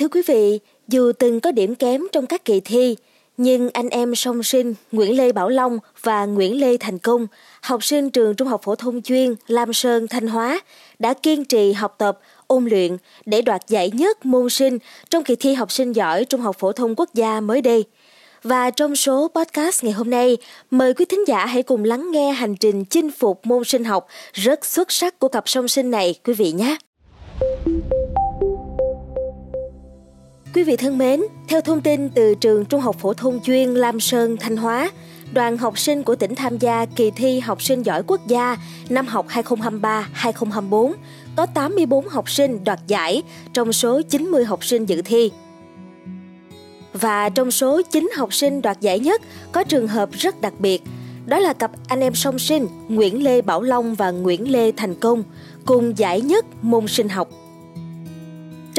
Thưa quý vị, dù từng có điểm kém trong các kỳ thi, nhưng anh em song sinh Nguyễn Lê Bảo Long và Nguyễn Lê Thành Công, học sinh trường Trung học phổ thông chuyên Lam Sơn Thanh Hóa, đã kiên trì học tập, ôn luyện để đoạt giải nhất môn sinh trong kỳ thi học sinh giỏi Trung học phổ thông quốc gia mới đây. Và trong số podcast ngày hôm nay, mời quý thính giả hãy cùng lắng nghe hành trình chinh phục môn sinh học rất xuất sắc của cặp song sinh này quý vị nhé. Quý vị thân mến, theo thông tin từ trường Trung học phổ thông chuyên Lam Sơn, Thanh Hóa, đoàn học sinh của tỉnh tham gia kỳ thi học sinh giỏi quốc gia năm học 2023-2024 có 84 học sinh đoạt giải trong số 90 học sinh dự thi. Và trong số 9 học sinh đoạt giải nhất có trường hợp rất đặc biệt, đó là cặp anh em song sinh Nguyễn Lê Bảo Long và Nguyễn Lê Thành Công cùng giải nhất môn sinh học.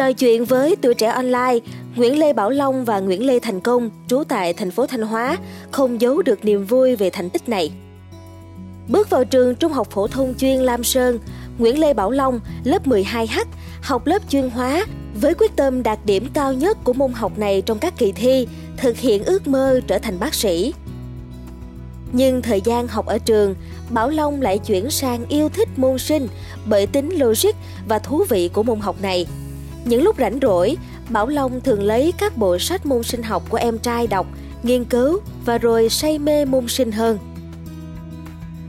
Trò chuyện với tuổi trẻ online, Nguyễn Lê Bảo Long và Nguyễn Lê Thành Công, trú tại thành phố Thanh Hóa, không giấu được niềm vui về thành tích này. Bước vào trường Trung học phổ thông chuyên Lam Sơn, Nguyễn Lê Bảo Long, lớp 12H, học lớp chuyên hóa với quyết tâm đạt điểm cao nhất của môn học này trong các kỳ thi, thực hiện ước mơ trở thành bác sĩ. Nhưng thời gian học ở trường, Bảo Long lại chuyển sang yêu thích môn sinh bởi tính logic và thú vị của môn học này – những lúc rảnh rỗi, Bảo Long thường lấy các bộ sách môn sinh học của em trai đọc, nghiên cứu và rồi say mê môn sinh hơn.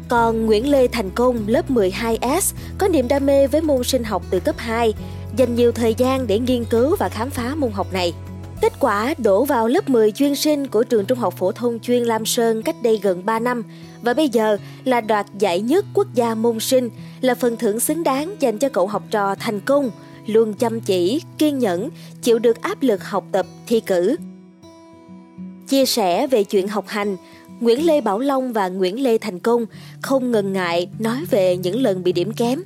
Còn Nguyễn Lê Thành Công lớp 12S có niềm đam mê với môn sinh học từ cấp 2, dành nhiều thời gian để nghiên cứu và khám phá môn học này. Kết quả đổ vào lớp 10 chuyên sinh của trường Trung học phổ thông chuyên Lam Sơn cách đây gần 3 năm và bây giờ là đoạt giải nhất quốc gia môn sinh là phần thưởng xứng đáng dành cho cậu học trò thành công luôn chăm chỉ, kiên nhẫn, chịu được áp lực học tập, thi cử. Chia sẻ về chuyện học hành, Nguyễn Lê Bảo Long và Nguyễn Lê Thành Công không ngần ngại nói về những lần bị điểm kém.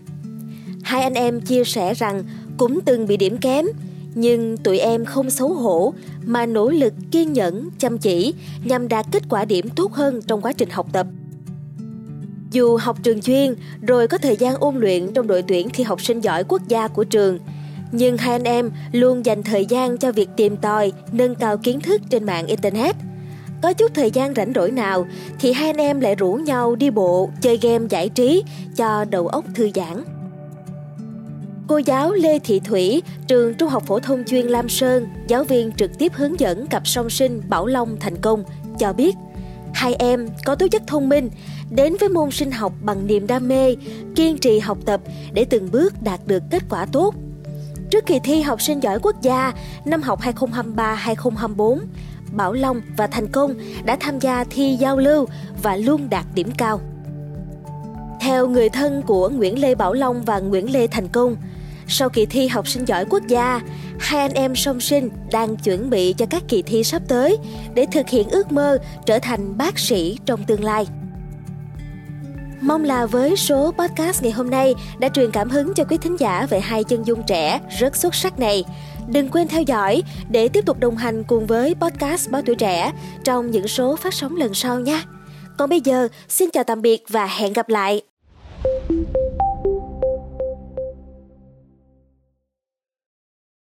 Hai anh em chia sẻ rằng cũng từng bị điểm kém, nhưng tụi em không xấu hổ mà nỗ lực kiên nhẫn, chăm chỉ nhằm đạt kết quả điểm tốt hơn trong quá trình học tập. Dù học trường chuyên rồi có thời gian ôn luyện trong đội tuyển thi học sinh giỏi quốc gia của trường, nhưng hai anh em luôn dành thời gian cho việc tìm tòi, nâng cao kiến thức trên mạng Internet. Có chút thời gian rảnh rỗi nào thì hai anh em lại rủ nhau đi bộ, chơi game giải trí cho đầu óc thư giãn. Cô giáo Lê Thị Thủy, trường Trung học phổ thông chuyên Lam Sơn, giáo viên trực tiếp hướng dẫn cặp song sinh Bảo Long thành công, cho biết hai em có tố chất thông minh, đến với môn sinh học bằng niềm đam mê, kiên trì học tập để từng bước đạt được kết quả tốt. Trước kỳ thi học sinh giỏi quốc gia năm học 2023-2024, Bảo Long và Thành Công đã tham gia thi giao lưu và luôn đạt điểm cao. Theo người thân của Nguyễn Lê Bảo Long và Nguyễn Lê Thành Công, sau kỳ thi học sinh giỏi quốc gia, hai anh em song sinh đang chuẩn bị cho các kỳ thi sắp tới để thực hiện ước mơ trở thành bác sĩ trong tương lai. Mong là với số podcast ngày hôm nay đã truyền cảm hứng cho quý thính giả về hai chân dung trẻ rất xuất sắc này. Đừng quên theo dõi để tiếp tục đồng hành cùng với podcast Báo Tuổi Trẻ trong những số phát sóng lần sau nha. Còn bây giờ, xin chào tạm biệt và hẹn gặp lại.